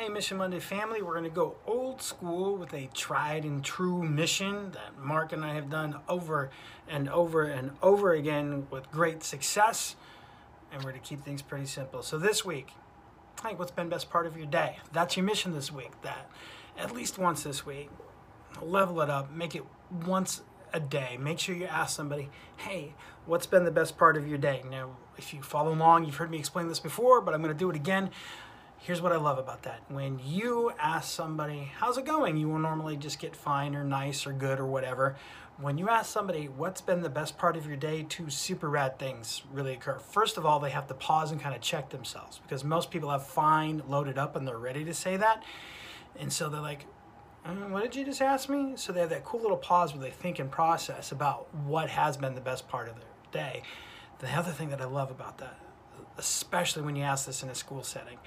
Hey, Mission Monday family, we're going to go old school with a tried and true mission that Mark and I have done over and over and over again with great success. And we're going to keep things pretty simple. So, this week, think what's been best part of your day? That's your mission this week. That at least once this week, level it up, make it once a day. Make sure you ask somebody, hey, what's been the best part of your day? Now, if you follow along, you've heard me explain this before, but I'm going to do it again here's what I love about that. When you ask somebody, how's it going? You will normally just get fine or nice or good or whatever. When you ask somebody, what's been the best part of your day, two super rad things really occur. First of all, they have to pause and kind of check themselves because most people have fine loaded up and they're ready to say that. And so they're like, uh, what did you just ask me? So they have that cool little pause where they think and process about what has been the best part of their day. The other thing that I love about that, especially when you ask this in a school setting,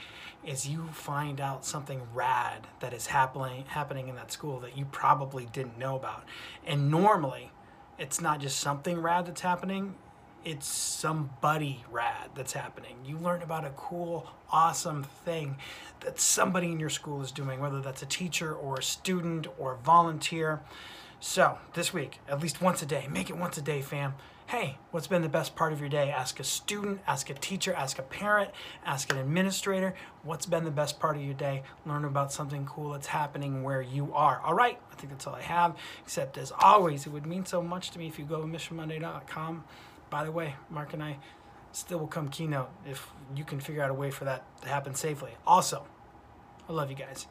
is you find out something rad that is happening happening in that school that you probably didn't know about. And normally, it's not just something rad that's happening, it's somebody rad that's happening. You learn about a cool, awesome thing that somebody in your school is doing, whether that's a teacher or a student or a volunteer. So, this week, at least once a day, make it once a day, fam hey, what's been the best part of your day? Ask a student, ask a teacher, ask a parent, ask an administrator. What's been the best part of your day? Learn about something cool that's happening where you are. All right, I think that's all I have. Except as always, it would mean so much to me if you go to missionmonday.com. By the way, Mark and I still will come keynote if you can figure out a way for that to happen safely. Also, I love you guys.